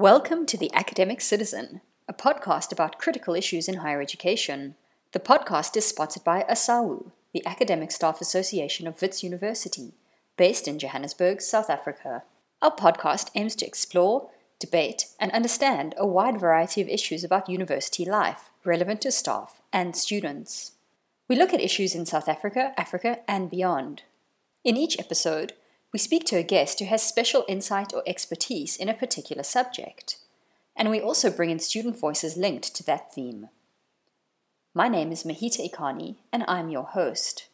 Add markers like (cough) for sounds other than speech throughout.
Welcome to The Academic Citizen, a podcast about critical issues in higher education. The podcast is sponsored by ASAWU, the Academic Staff Association of Wits University, based in Johannesburg, South Africa. Our podcast aims to explore, debate, and understand a wide variety of issues about university life relevant to staff and students. We look at issues in South Africa, Africa, and beyond. In each episode, we speak to a guest who has special insight or expertise in a particular subject, and we also bring in student voices linked to that theme. My name is Mehita Iqani, and I'm your host.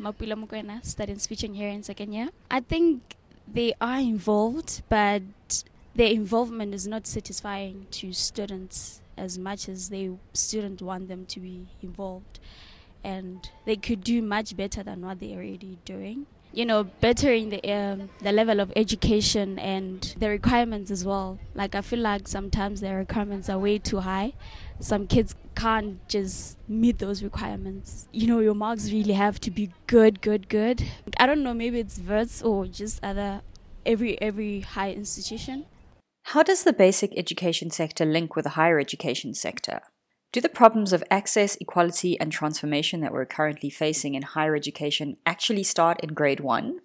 Mapula Mukwena, studying speech and hearing second year. I think they are involved, but their involvement is not satisfying to students as much as they students want them to be involved and they could do much better than what they're already doing you know bettering the um, the level of education and the requirements as well. Like i feel like sometimes the requirements are way too high. Some kids can't just meet those requirements. You know your marks really have to be good good good. I don't know maybe it's Wits or just other every every high institution. How does the basic education sector link with the higher education sector? Do the problems of access, equality, and transformation that we're currently facing in higher education actually start in grade one?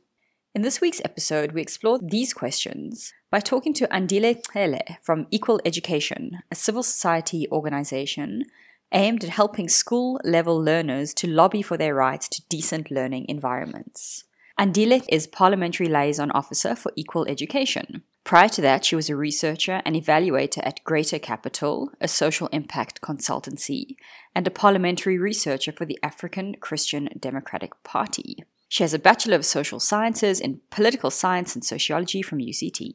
In this week's episode, we explore these questions by talking to Andile Cele from Equal Education, a civil society organization aimed at helping school level learners to lobby for their rights to decent learning environments. Andile is Parliamentary Liaison Officer for Equal Education. Prior to that, she was a researcher and evaluator at Greater Capital, a social impact consultancy, and a parliamentary researcher for the African Christian Democratic Party. She has a Bachelor of Social Sciences in Political Science and Sociology from UCT.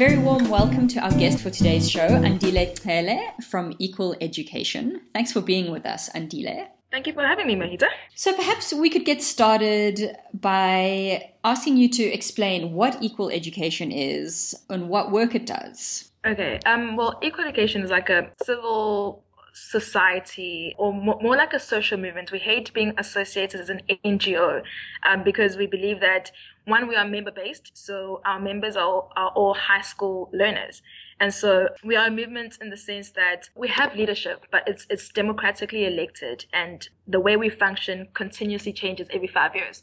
Very warm welcome to our guest for today's show, Andile Cele from Equal Education. Thanks for being with us, Andile. Thank you for having me, Mehita. So perhaps we could get started by asking you to explain what equal education is and what work it does. Okay. Um, well, equal education is like a civil society or more, like a social movement. We hate being associated as an NGO um, because we believe that one, we are member based, so our members are, are all high school learners. And so we are a movement in the sense that we have leadership, but it's, it's democratically elected and the way we function continuously changes every five years.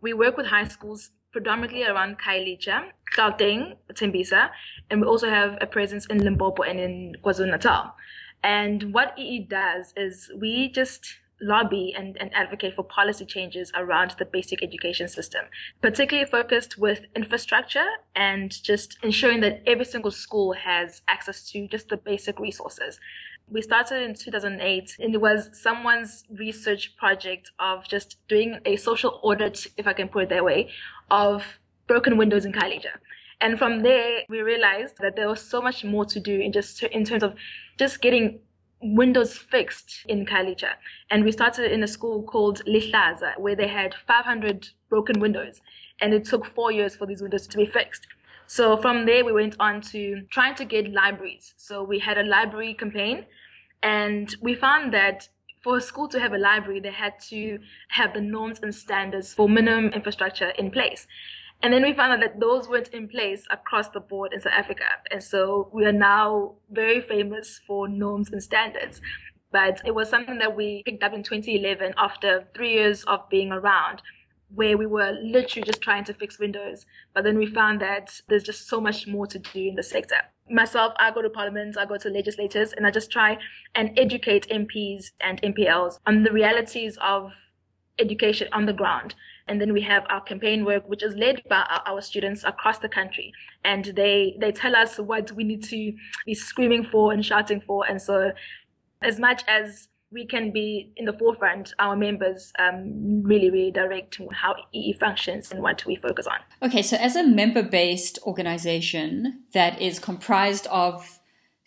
We work with high schools predominantly around Khayelitsha, Gauteng, Tembisa, and we also have a presence in Limpopo and in KwaZulu-Natal. And what EE does is we just lobby and, and advocate for policy changes around the basic education system, particularly focused with infrastructure and just ensuring that every single school has access to just the basic resources. We started in 2008 and it was someone's research project of just doing a social audit, if I can put it that way, of broken windows in Khayelitsha. And from there, we realized that there was so much more to do in just in terms of just getting windows fixed in Khayelitsha. And we started in a school called Luhlaza, where they had 500 broken windows. And it took four years for these windows to be fixed. So from there, we went on to trying to get libraries. So we had a library campaign, and we found that for a school to have a library, they had to have the norms and standards for minimum infrastructure in place. And then we found out that those weren't in place across the board in South Africa. And so we are now very famous for norms and standards. But it was something that we picked up in 2011 after three years of being around, where we were literally just trying to fix windows. But then we found that there's just so much more to do in the sector. Myself, I go to parliaments, I go to legislators, and I just try and educate MPs and MPLs on the realities of education on the ground and then we have our campaign work which is led by our, our, students across the country. And they they tell us what we need to be screaming for and shouting for. And so as much as we can be in the forefront our members um, really really direct how ee functions and what we focus on. Okay so as a member based organization that is comprised of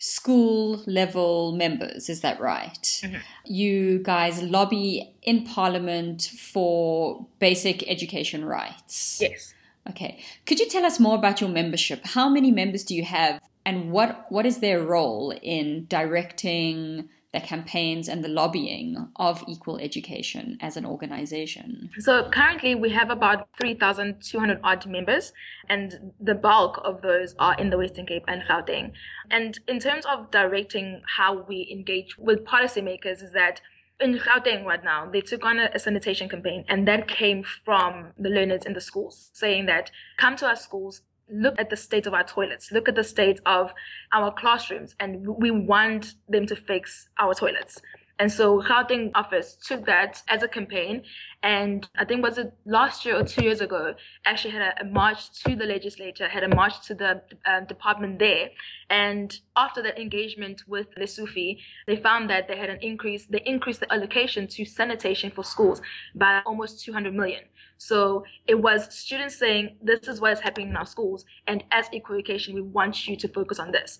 school level members, is that right? Mm-hmm. You guys lobby in Parliament for basic education rights. Yes. Okay. Could you tell us more about your membership? How many members do you have and what what is their role in directing the campaigns and the lobbying of equal education as an organization? So currently we have about 3,200 odd members, and the bulk of those are in the Western Cape and Gauteng. And in terms of directing how we engage with policymakers, is that in Gauteng right now, they took on a, a, sanitation campaign, and that came from the learners in the schools saying that come to our schools, look at the state of our toilets, look at the state of our classrooms, and we want them to fix our toilets. And so Gauteng office took that as a campaign and I think was it last year or two years ago, actually had a, a march to the legislature, had a march to the uh, department there. And after that engagement with Lesufi, they found that they had an increase, they increased the allocation to sanitation for schools by almost 200 million. So it was students saying, this is what is happening in our schools. And as equal education, we want you to focus on this.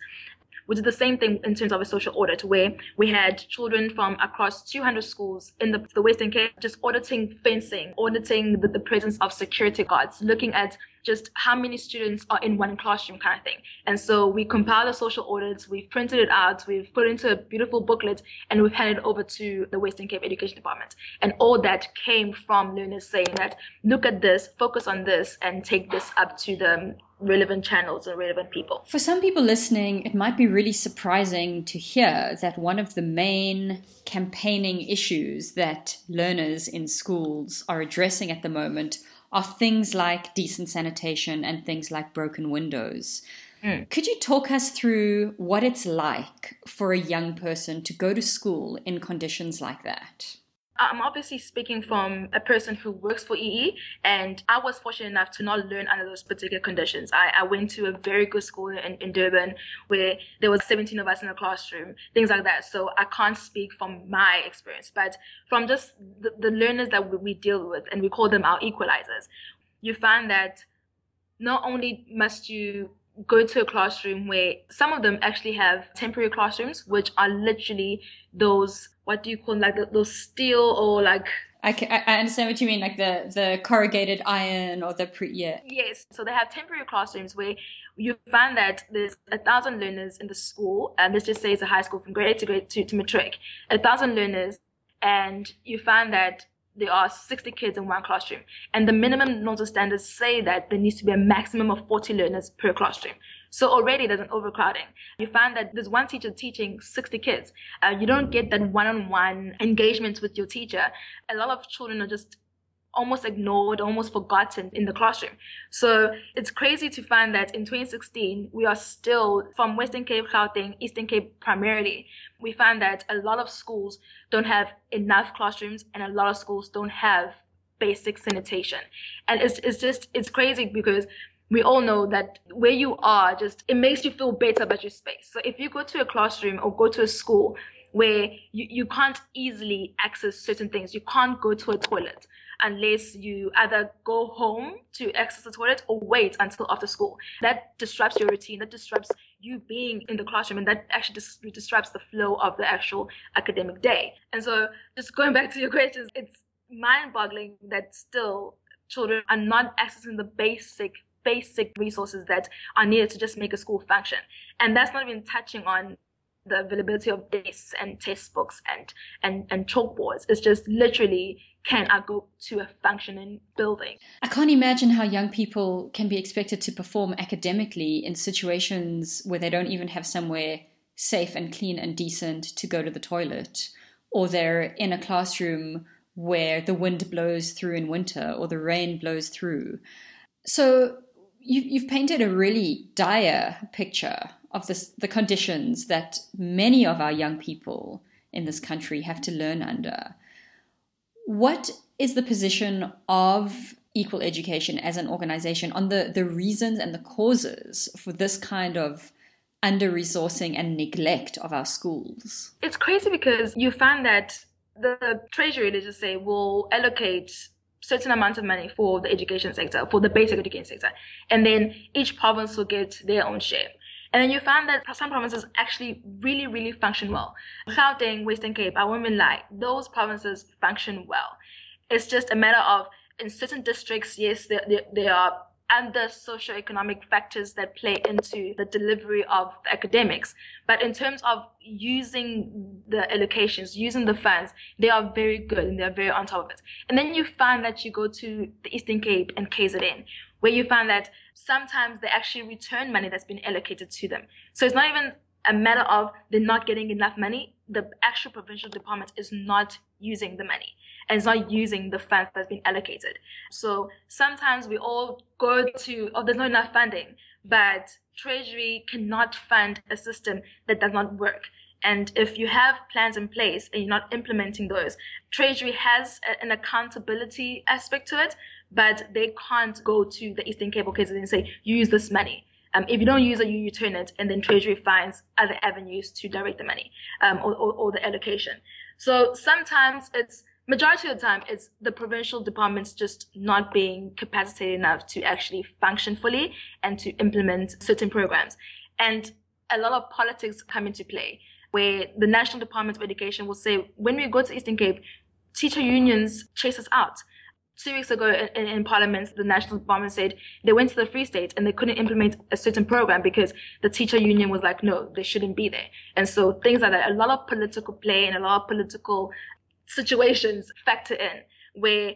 We did the same thing in terms of a social audit where we had children from across 200 schools in the, the Western Cape just auditing fencing, auditing the, the presence of security guards, looking at just how many students are in one classroom kind of thing. And so we compiled the social audits, we've printed it out, we've put into a beautiful booklet, and we've handed it over to the Western Cape Education Department. And all that came from learners saying that, look at this, focus on this, and take this up to the relevant channels and relevant people. For some people listening, it might be really surprising to hear that one of the main campaigning issues that learners in schools are addressing at the moment are things like decent sanitation and things like broken windows. Mm. Could you talk us through what it's like for a young person to go to school in conditions like that? I'm obviously speaking from a person who works for EE, and I was fortunate enough to not learn under those particular conditions. I, I went to a very good school in, in Durban where there was 17 of us in the classroom, things like that. So I can't speak from my experience, but from just the, the learners that we, we deal with, and we call them our equalizers, you find that not only must you go to a classroom where some of them actually have temporary classrooms, which are literally those what do you call them, like those steel or like I, can, I understand what you mean, like the, the corrugated iron or the pre, yeah. Yes, so they have temporary classrooms where you find that there's a thousand learners in the school, and let's just say it's a high school from grade 8 to grade 2 to matric, a thousand learners, and you find that there are 60 kids in one classroom. And the minimum NOSA standards say that there needs to be a maximum of 40 learners per classroom. So already there's an overcrowding. You find that there's one teacher teaching 60 kids. Uh, you don't get that one-on-one engagement with your teacher. A lot of children are just almost ignored, almost forgotten in the classroom. So it's crazy to find that in 2016, we are still from Western Cape, Gauteng, Eastern Cape primarily. We find that a lot of schools don't have enough classrooms and a lot of schools don't have basic sanitation. And it's, it's just, it's crazy because we all know that where you are just it makes you feel better about your space so if you go to a classroom or go to a school where you, you can't easily access certain things you can't go to a toilet unless you either go home to access the toilet or wait until after school. That disrupts your routine, that disrupts you being in the classroom, and that actually dis- disrupts the flow of the actual academic day. And so, just going back to your (laughs) questions, it's mind boggling that still children are not accessing the basic basic resources that are needed to just make a school function. And that's not even touching on the availability of desks and test books and, and, and chalkboards. It's just literally can I go to a functioning building? I can't imagine how young people can be expected to perform academically in situations where they don't even have somewhere safe and clean and decent to go to the toilet, or they're in a classroom where the wind blows through in winter or the rain blows through. So you've, you've painted a really dire picture of this, the conditions that many of our young people in this country have to learn under. What is the position of Equal Education as an organization on the, the reasons and the causes for this kind of under resourcing and neglect of our schools? It's crazy because you find that the Treasury, let's just say, will allocate certain amount of money for the education sector, for the basic education sector, and then each province will get their own share. And then you find that some provinces actually really, really function well. Gauteng, Western Cape, won't even lie, those provinces function well. It's just a matter of in certain districts, yes, there, are the socioeconomic factors that play into the delivery of academics. But in terms of using the allocations, using the funds, they are very good and they're very on top of it. And then you find that you go to the Eastern Cape and KZN, where you find that sometimes they actually return money that's been allocated to them. So it's not even a matter of they're not getting enough money. The actual provincial department is not using the money and it's not using the funds that's been allocated. So sometimes we all go to, oh, there's not enough funding, but Treasury cannot fund a system that does not work. And if you have plans in place and you're not implementing those, Treasury has an accountability aspect to it, but they can't go to the Eastern Cape case and say, use this money. Um, if you don't use it, you return it, and then Treasury finds other avenues to direct the money um, or, or, or the allocation. So sometimes it's majority of the time it's the provincial departments just not being capacitated enough to actually function fully and to implement certain programs. And a lot of politics come into play where the National Department of Education will say, when we go to Eastern Cape, teacher unions chase us out. Two weeks ago in, in, Parliament, the National Department said they went to the Free State and they couldn't implement a certain program because the teacher union was like, no, they shouldn't be there. And so things like that, a lot of political play and a lot of political situations factor in where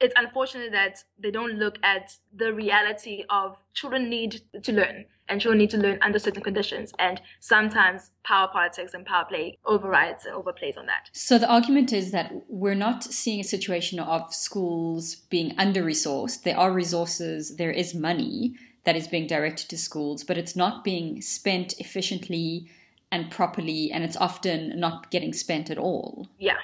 it's unfortunate that they don't look at the reality of children need to learn and children need to learn under certain conditions. And sometimes power politics and power play overrides and overplays on that. So the argument is that we're not seeing a situation of schools being under resourced there are resources there is money that is being directed to schools but it's not being spent efficiently and properly, and it's often not getting spent at all. Yeah,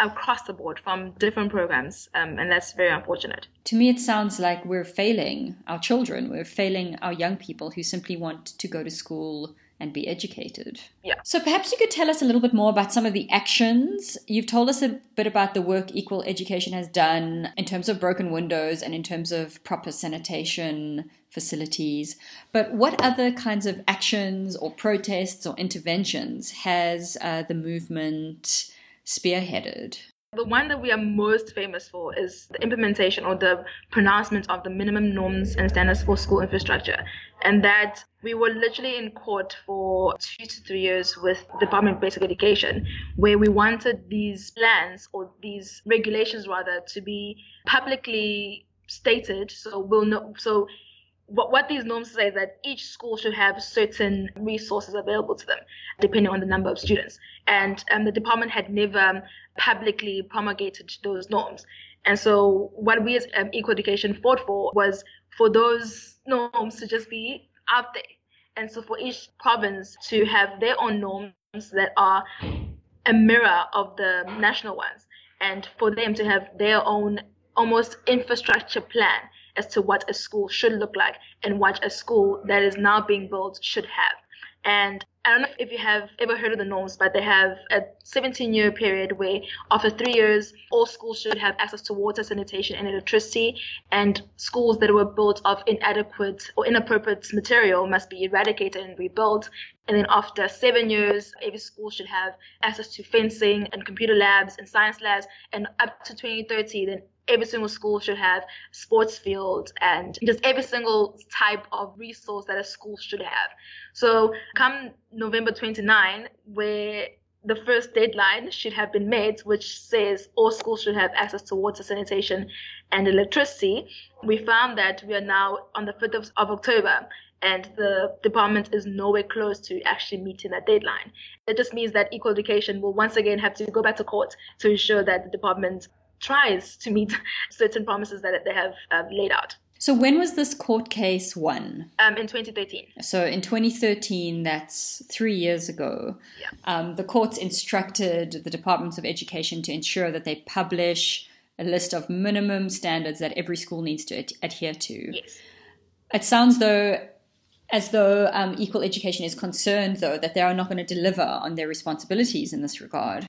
across the board from different programs, um, and that's very unfortunate. To me, it sounds like we're failing our children, we're failing our young people who simply want to go to school and be educated. Yeah. So perhaps you could tell us a little bit more about some of the actions. You've told us a bit about the work Equal Education has done in terms of broken windows and in terms of proper sanitation facilities. But what other kinds of actions or protests or interventions has uh, the movement spearheaded? The one that we are most famous for is the implementation or the pronouncement of the minimum norms and standards for school infrastructure. And that we were literally in court for two to three years with Department of Basic Education, where we wanted these plans or these regulations rather to be publicly stated so we'll know so what, what these norms say is that each school should have certain resources available to them, depending on the number of students. And um, the department had never publicly promulgated those norms. And so, what we as um, Equal Education fought for was for those norms to just be out there. And so, for each province to have their own norms that are a mirror of the national ones, and for them to have their own almost infrastructure plan as to what a school should look like and what a school that is now being built should have. And I don't know if you have ever heard of the norms, but they have a 17 year period where after three years, all schools should have access to water, sanitation, and electricity. And schools that were built of inadequate or inappropriate material must be eradicated and rebuilt. And then after seven years, every school should have access to fencing and computer labs and science labs. And up to 2030, then every single school should have sports fields and just every single type of resource that a school should have. So come November 29, where the first deadline should have been met, which says all schools should have access to water, sanitation, and electricity. We found that we are now on the 5th of, of October and the department is nowhere close to actually meeting that deadline. It just means that equal education will once again have to go back to court to ensure that the department tries to meet (laughs) certain promises that they have uh, laid out. So when was this court case won? Um, in 2013. So in 2013, that's three years ago. Yeah. Um, the courts instructed the Departments of Education to ensure that they publish a list of minimum standards that every school needs to ad- adhere to. Yes. It sounds though as though um, equal education is concerned, though, that they are not going to deliver on their responsibilities in this regard.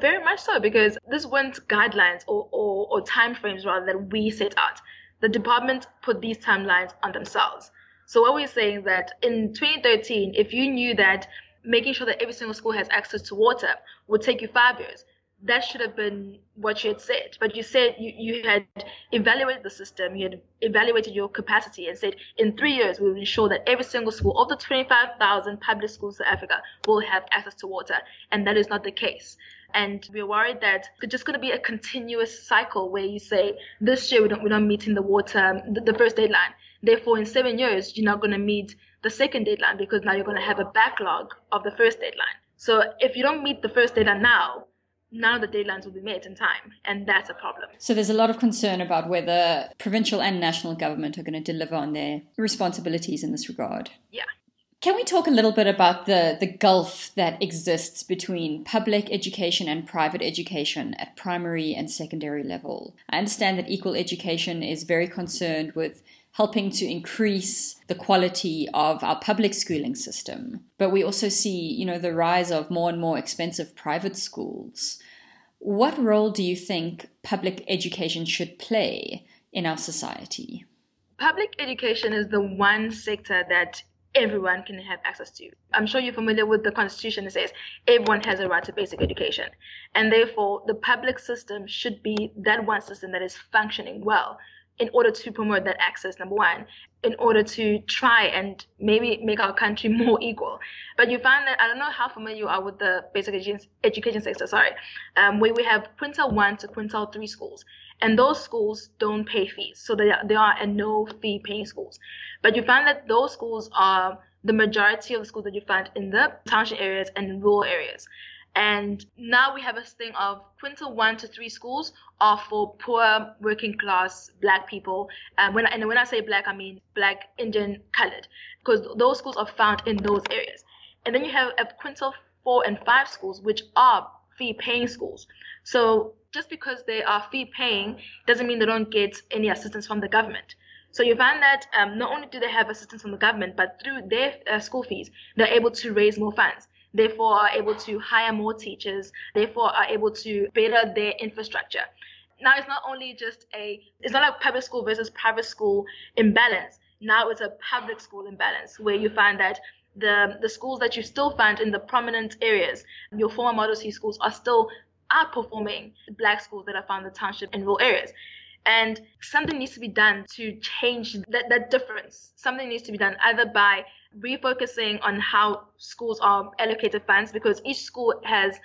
Very much so, because this weren't guidelines or, or, or timeframes rather that we set out. The department put these timelines on themselves. So what we're saying is that in 2013, if you knew that making sure that every single school has access to water would take you five years, that should have been what you had said. But you said you, you had evaluated the system, you had evaluated your capacity, and said in three years we will ensure that every single school of the 25,000 public schools in Africa will have access to water. And that is not the case. And we're worried that it's just going to be a continuous cycle where you say, this year we don't, we're not meeting the water, um, the, the first deadline. Therefore, in seven years, you're not going to meet the second deadline because now you're going to have a backlog of the first deadline. So if you don't meet the first deadline now, none of the deadlines will be met in time, and that's a problem. So there's a lot of concern about whether provincial and national government are going to deliver on their responsibilities in this regard. Yeah. Can we talk a little bit about the, the gulf that exists between public education and private education at primary and secondary level? I understand that Equal Education is very concerned with helping to increase the quality of our public schooling system. But we also see, you know, the rise of more and more expensive private schools. What role do you think public education should play in our society? Public education is the one sector that everyone can have access to. I'm sure you're familiar with the Constitution that says everyone has a right to basic education. And therefore, the public system should be that one system that is functioning well in order to promote that access, number one, in order to try and maybe make our country (laughs) more equal. But you find that, I don't know how familiar you are with the basic education, sector, sorry, um, where we have quintile one to quintile three schools. And those schools don't pay fees. So they are, they are no fee paying schools. But you find that those schools are the majority of the schools that you find in the township areas and rural areas. And now we have a thing of quintile one to three schools are for poor working class black people. And when I, and when I say black, I mean black, Indian, colored, because those schools are found in those areas. And then you have a quintile four and five schools, which are fee paying schools. So just because they are fee paying doesn't mean they don't get any assistance from the government. So you find that um, not only do they have assistance from the government, but through their uh, school fees, they're able to raise more funds. Therefore, are able to hire more teachers. Therefore, are able to better their infrastructure. Now, it's not only just a, it's not like public school versus private school imbalance. Now it's a public school imbalance where you find that the the schools that you still find in the prominent areas, your former Model C schools, are still outperforming the black schools that are found in the township and rural areas. And something needs to be done to change that, that difference. Something needs to be done either by refocusing on how schools are allocated funds because each school has,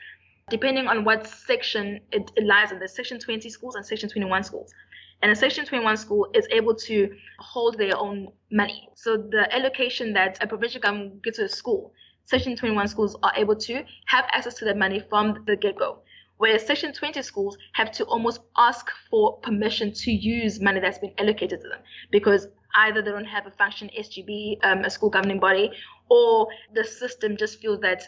depending on what section it, it lies in, there's section 20 schools and section 21 schools. And a section 21 school is able to hold their own money. So the allocation that a provincial government gives to a school, section 21 schools are able to have access to that money from the get-go whereas Section 20 schools have to almost ask for permission to use money that's been allocated to them because either they don't have a function SGB, um, a school governing body, or the system just feels that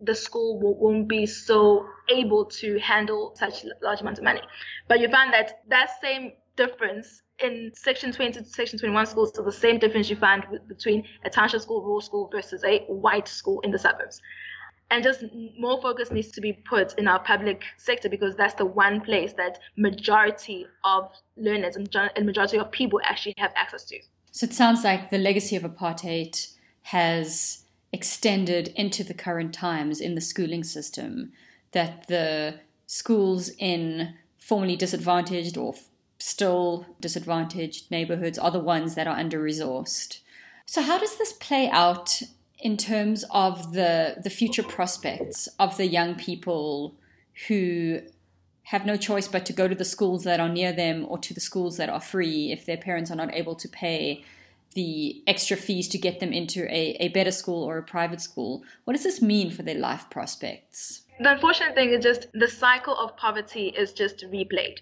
the school won't be so able to handle such large amounts of money. But you find that that same difference in section 20 to section 21 schools is the same difference you find between a township school, rural school versus a white school in the suburbs and just more focus needs to be put in our public sector because that's the one place that majority of learners and majority of people actually have access to. So it sounds like the legacy of apartheid has extended into the current times in the schooling system that the schools in formerly disadvantaged or still disadvantaged neighborhoods are the ones that are under resourced. So, how does this play out in terms of the the future prospects of the young people who have no choice but to go to the schools that are near them or to the schools that are free if their parents are not able to pay the extra fees to get them into a, a better school or a private school. What does this mean for their life prospects? The unfortunate thing is just the cycle of poverty is just replayed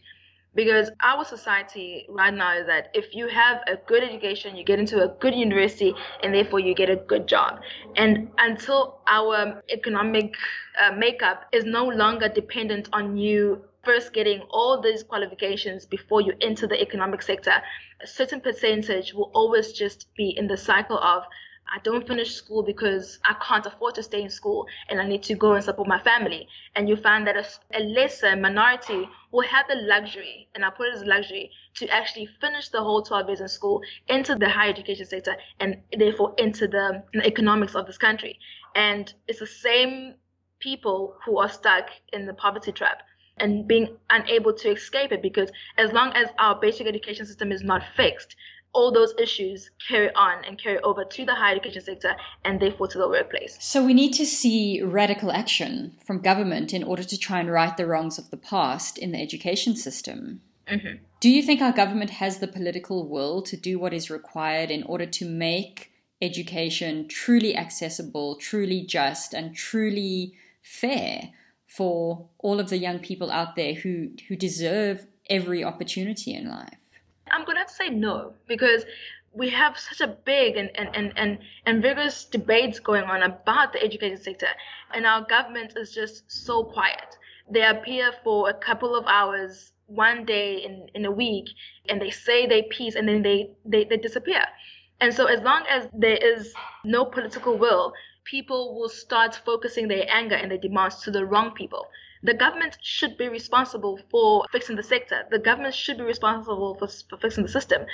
because our society right now is that if you have a good education you get into a good university and therefore you get a good job. And until our economic uh, makeup is no longer dependent on you first getting all these qualifications before you enter the economic sector a certain percentage will always just be in the cycle of I don't finish school because I can't afford to stay in school and I need to go and support my family. And you find that a, a lesser minority will have the luxury, and I put it as luxury, to actually finish the whole 12 years in school, enter the higher education sector, and therefore enter the, the economics of this country. And it's the same people who are stuck in the poverty trap and being unable to escape it because as long as our basic education system is not fixed, all those issues carry on and carry over to the higher education sector and therefore to the workplace. So we need to see radical action from government in order to try and right the wrongs of the past in the education system. Mm-hmm. Do you think our government has the political will to do what is required in order to make education truly accessible, truly just, and truly fair for all of the young people out there who, who deserve every opportunity in life? I'm going to have to say no because we have such a big and, and, and, and, and vigorous debates going on about the education sector, and our government is just so quiet. They appear for a couple of hours one day in, in a week and they say they peace and then they, they, they disappear. And so as long as there is no political will, people will start focusing their anger and their demands to the wrong people. The government should be responsible for fixing the sector. The government should be responsible for, for fixing the system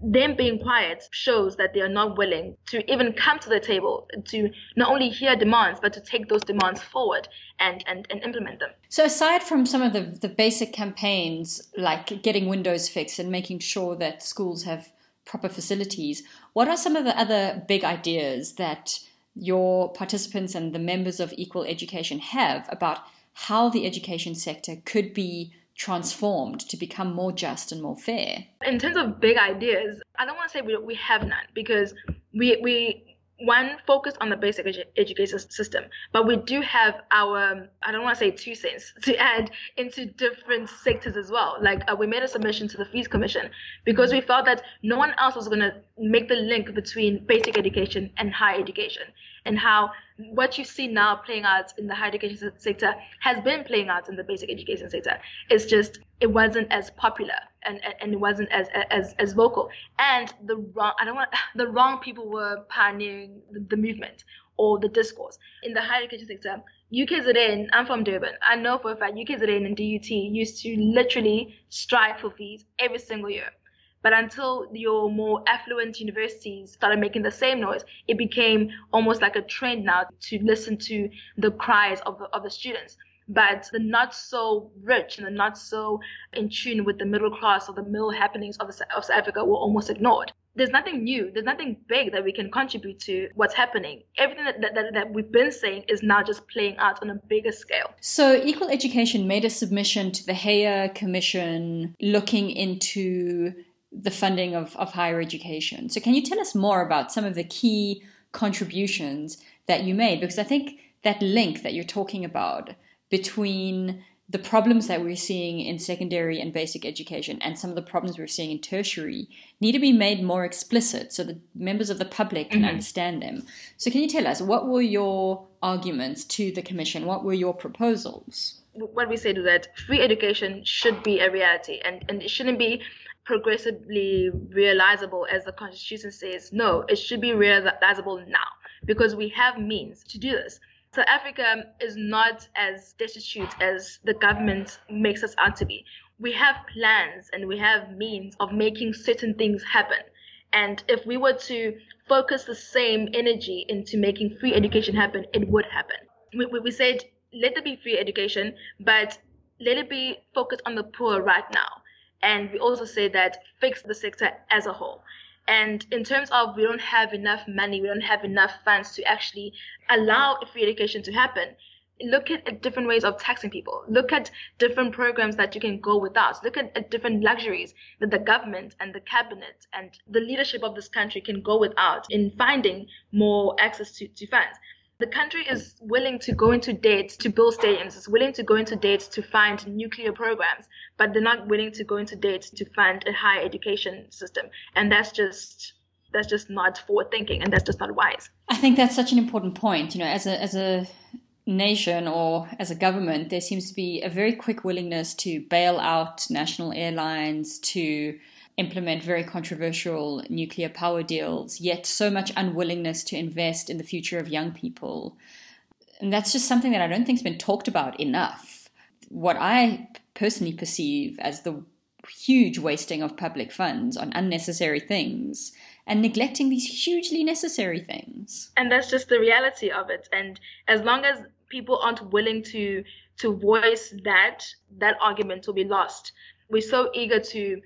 them being quiet shows that they are not willing to even come to the table to not only hear demands but to take those demands forward and, and, and implement them. So aside from some of the, the basic campaigns like getting windows fixed and making sure that schools have proper facilities, what are some of the other big ideas that your participants and the members of Equal Education have about how the education sector could be transformed to become more just and more fair? In terms of big ideas, I don't want to say we, we have none because we, we one focus on the basic edu- education system, but we do have our I don't want to say two cents (laughs) to add into different sectors as well. Like uh, we made a submission to the Fees Commission because we felt that no one else was going to make the link between basic education and higher education, and how what you see now playing out in the higher education sector has been playing out in the basic education sector. It's just it wasn't as popular and, and it wasn't as as as vocal. And the wrong I don't want (laughs) the wrong people were pioneering the, movement or the discourse in the higher education sector. UKZN, I'm from Durban. I know for a fact UKZN and DUT used to literally strike for fees every single year. But until your more affluent universities started making the same noise, it became almost like a trend now to listen to the cries of the, of the students. But the not so rich and the not so in tune with the middle class or the middle happenings of, the, of South Africa were almost ignored there's nothing new. There's nothing big that we can contribute to what's happening. Everything that, that, that, we've been saying is now just playing out on a bigger scale. So, Equal Education made a submission to the Heher Commission looking into the funding of, of higher education. So, can you tell us more about some of the key contributions that you made? Because I think that link that you're talking about between the problems that we're seeing in secondary and basic education and some of the problems we're seeing in tertiary need to be made more explicit so that members of the public can mm-hmm. understand them. So, can you tell us what were your arguments to the Commission? What were your proposals? What we say is that free education should be a reality and, and it shouldn't be progressively realizable as the constitution says no it should be realizable now because we have means to do this. South africa is not as destitute as the government makes us out to be. We have plans and we have means of making certain things happen. And if we were to focus the same energy into making free education happen it would happen. We, we said let there be free education but let it be focused on the poor right now and we also say that fix the sector as a whole. And in terms of we don't have enough money, we don't have enough funds to actually allow free education to happen. Look at different ways of taxing people. Look at different programs that you can go without. Look at, at different luxuries that the government and the cabinet and the leadership of this country can go without in finding more access to, to funds. The country is willing to go into debt to build stadiums, it's willing to go into debt to fund nuclear programs, but they're not willing to go into debt to fund a higher education system. And that's just that's just not forward thinking and that's just not wise. I think that's such an important point. You know, as a as a nation or as a government, there seems to be a very quick willingness to bail out national airlines, to implement very controversial nuclear power deals, yet so much unwillingness to invest in the future of young people. And that's just something that I don't think has been talked about enough. What I personally perceive as the huge wasting of public funds on unnecessary things and neglecting these hugely necessary things. And that's just the reality of it. And as long as people aren't willing to to voice that, that argument will be lost. We're so eager to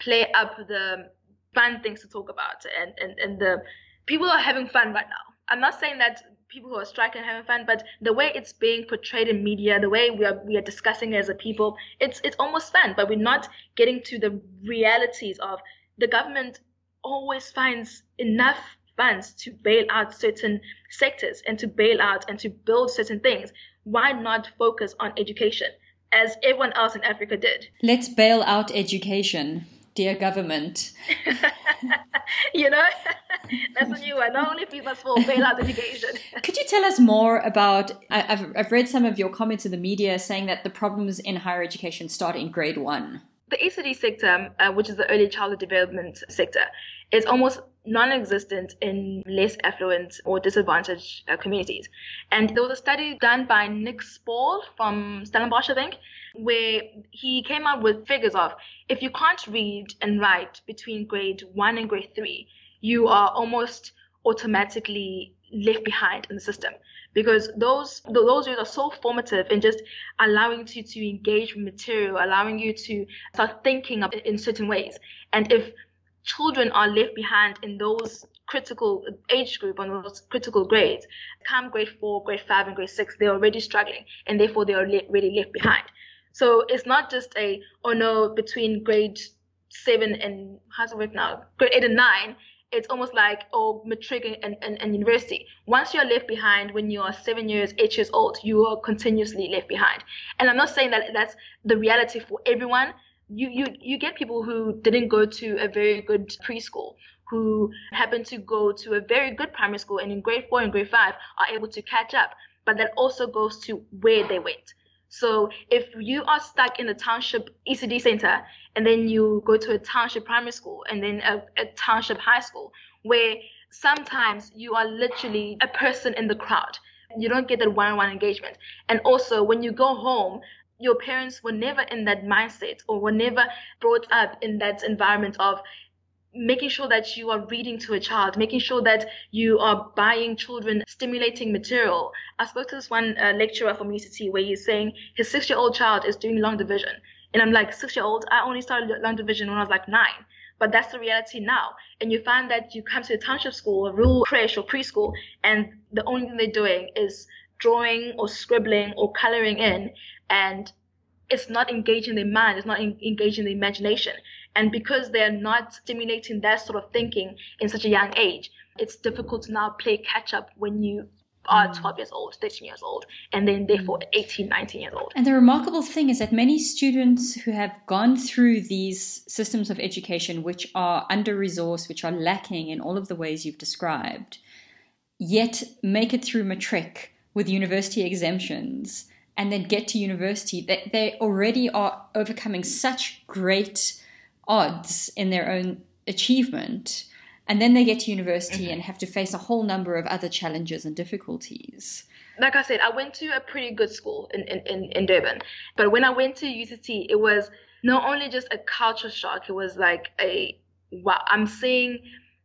play up the fun things to talk about and, and, and the people are having fun right now. I'm not saying that people who are striking are having fun, but the way it's being portrayed in media, the way we are we are discussing it as a people, it's it's almost fun, but we're not getting to the realities of the government always finds enough funds to bail out certain sectors and to bail out and to build certain things. Why not focus on education as everyone else in Africa did? Let's bail out education dear government. (laughs) you know, (laughs) that's a new one. Not only us for bailout education. (laughs) Could you tell us more about? I, have I've read some of your comments in the media saying that the problems in higher education start in grade one. The ECD sector, uh, which is the early childhood development sector, is almost non-existent in less affluent or disadvantaged uh, communities. And there was a study done by Nic Spaull from Stellenbosch, I think, where he came up with figures of if you can't read and write between grade one and grade three, you are almost automatically left behind in the system because those those years are so formative in just allowing you to engage with material, allowing you to start thinking in certain ways. And if children are left behind in those critical age group on those critical grades, come grade four, grade five, and grade six, they're already struggling, and therefore they are already left behind. So it's not just a oh no between grade seven and how's it work now? Grade eight and nine. It's almost like oh matric and, and, and university. Once you're left behind when you are seven years, eight years old, you are continuously left behind. And I'm not saying that that's the reality for everyone. You you you get people who didn't go to a very good preschool who happen to go to a very good primary school and in grade four and grade five are able to catch up. But that also goes to where they went. So if you are stuck in a township ECD center and then you go to a township primary school and then a, a township high school where sometimes you are literally a person in the crowd. You don't get that one-on-one engagement. And also when you go home, your parents were never in that mindset or were never brought up in that environment of making sure that you are reading to a child, making sure that you are buying children stimulating material. I spoke to this one uh, lecturer from UCT where he's saying his six year old child is doing long division. And I'm like, six year old, I only started long division when I was like nine. But that's the reality now. And you find that you come to a township school, a rural creche or preschool, and the only thing they're doing is drawing or scribbling or coloring in. And it's not engaging their mind, it's not in, engaging the imagination. And because they're not stimulating that sort of thinking in such a young age, it's difficult to now play catch up when you are mm. 12 years old, 13 years old, and then therefore 18, 19 years old. And the remarkable thing is that many students who have gone through these systems of education, which are under resourced, which are lacking in all of the ways you've described, yet make it through matric with university exemptions and then get to university, they, they already are overcoming such great odds in their own achievement. And then they get to university mm-hmm. and have to face a whole number of other challenges and difficulties. Like I said, I went to a pretty good school in, in, in Durban. But when I went to UCT, it was not only just a culture shock, it was like a wow, I'm seeing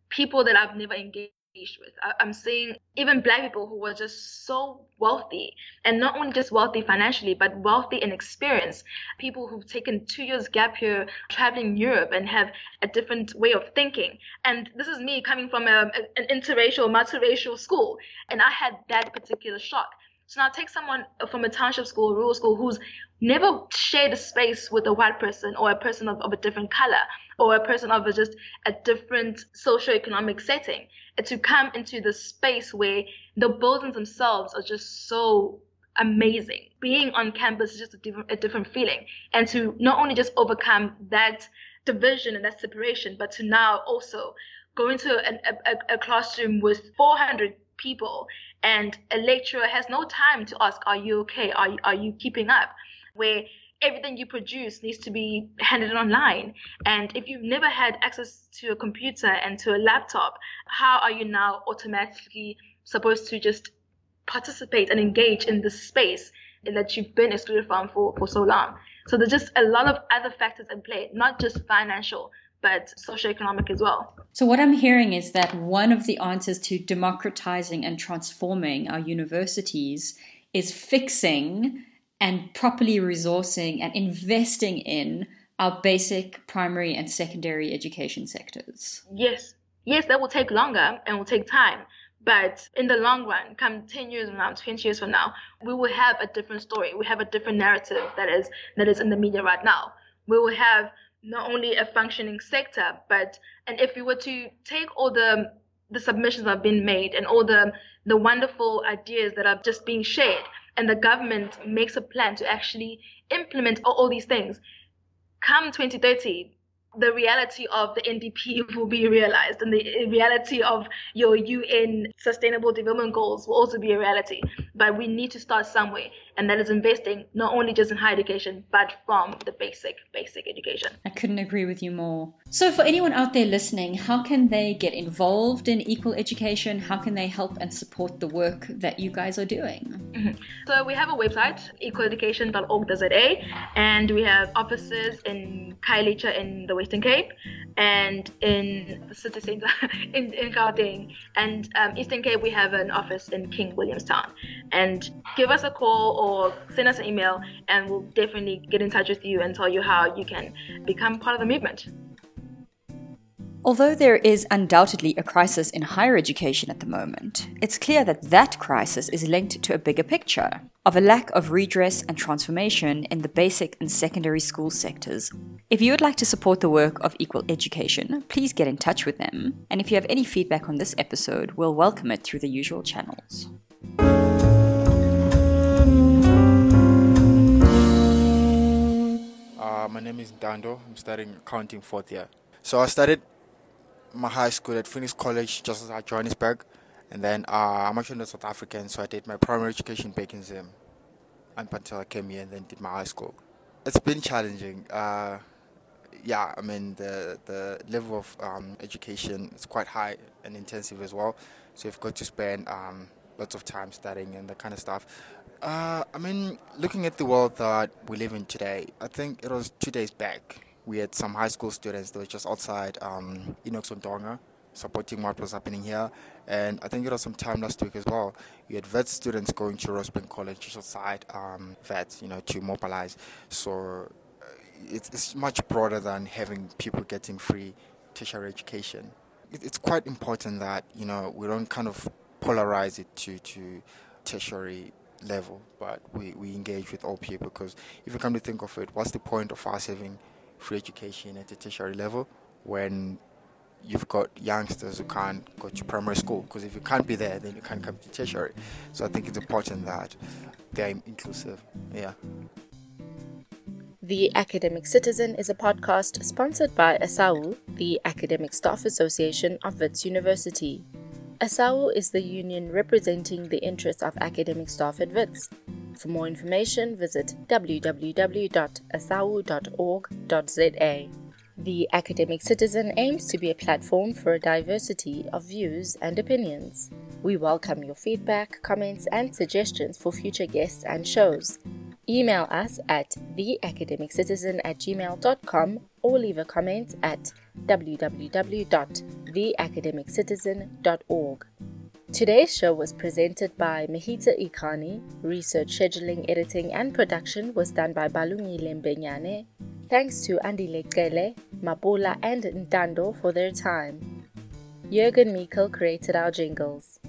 people that I've never engaged with. I'm seeing even black people who were just so wealthy and not only just wealthy financially, but wealthy in experience. People who've taken two years gap year traveling Europe and have a different way of thinking. And this is me coming from a, an interracial, multiracial school. And I had that particular shock. So now take someone from a township school, rural school, who's never shared a space with a white person or a person of, of a different color or a person of a, just a different socioeconomic setting to come into the space where the buildings themselves are just so amazing. Being on campus is just a different, a different feeling. And to not only just overcome that division and that separation, but to now also go into a, a, a classroom with 400 people and a lecturer has no time to ask, are you okay? Are you, are you keeping up? Where everything you produce needs to be handed online. And if you've never had access to a computer and to a laptop, how are you now automatically supposed to just participate and engage in the space that you've been excluded from for, for so long? So there's just a lot of other factors in play, not just financial, but socioeconomic as well. So, what I'm hearing is that one of the answers to democratizing and transforming our universities is fixing and properly resourcing and investing in our basic primary and secondary education sectors. Yes. Yes, that will take longer and will take time. But in the long run, come 10 years from now, 20 years from now, we will have a different story. We have a different narrative that is that is in the media right now. We will have not only a functioning sector, but and if we were to take all the the submissions that have been made and all the the wonderful ideas that are just being shared, and the government makes a plan to actually implement all, all these things, come 2030, the reality of the NDP (laughs) will be realized and the reality of your UN sustainable development goals will also be a reality. But we need to start somewhere, and that is investing not only just in higher education, but from the basic, basic education. I couldn't agree with you more. So, for anyone out there listening, how can they get involved in equal education? How can they help and support the work that you guys are doing? Mm-hmm. So, we have a website, equaleducation.org.za, and we have offices in Khayelitsha in the Western Cape and in the city center in, in Gauteng. And um, Eastern Cape, we have an office in King Williamstown. And give us a call or send us an email, and we'll definitely get in touch with you and tell you how you can become part of the movement. Although there is undoubtedly a crisis in higher education at the moment, it's clear that that crisis is linked to a bigger picture of a lack of redress and transformation in the basic and secondary school sectors. If you would like to support the work of Equal Education, please get in touch with them. And if you have any feedback on this episode, we'll welcome it through the usual channels. Uh, my name is Ntando. I'm studying accounting fourth year. So I studied my high school at Phoenix College, just at Johannesburg, and then uh, I'm actually not South African, so I did my primary education back in Zim until I came here and then did my high school. It's been challenging. Uh, yeah, I mean the the level of um, education is quite high and intensive as well. So you've got to spend um, lots of time studying and that kind of stuff. Uh, I mean, looking at the world that we live in today, I think it was two days back we had some high school students that were just outside um, Enoch Sontonga supporting what was happening here. And I think it was some time last week as well. You had vet students going to Rosebank College just outside um, Wits, you know, to mobilize. So uh, it's, it's much broader than having people getting free tertiary education. It, it's quite important that, you know, we don't kind of polarize it to, to tertiary level, but we, we engage with all people because if you come to think of it, what's the point of us having free education at the tertiary level when you've got youngsters who can't go to primary school because if you can't be there then you can't come to tertiary so i think it's important that they're inclusive yeah the Academic Citizen is a podcast sponsored by ASAU, the Academic Staff Association of Wits University. ASAU is the union representing the interests of academic staff at WITS. For more information, visit www.asau.org.za. The Academic Citizen aims to be a platform for a diversity of views and opinions. We welcome your feedback, comments, and suggestions for future guests and shows. Email us at theacademiccitizen at gmail.com or leave a comment at www.theacademiccitizen.org. Today's show was presented by Mehita Iqani. Research, scheduling, editing, and production was done by Balungi Lembenyane. Thanks to Andile Cele, Mabula, and Ntando for their time. Jürgen Mikkel created our jingles.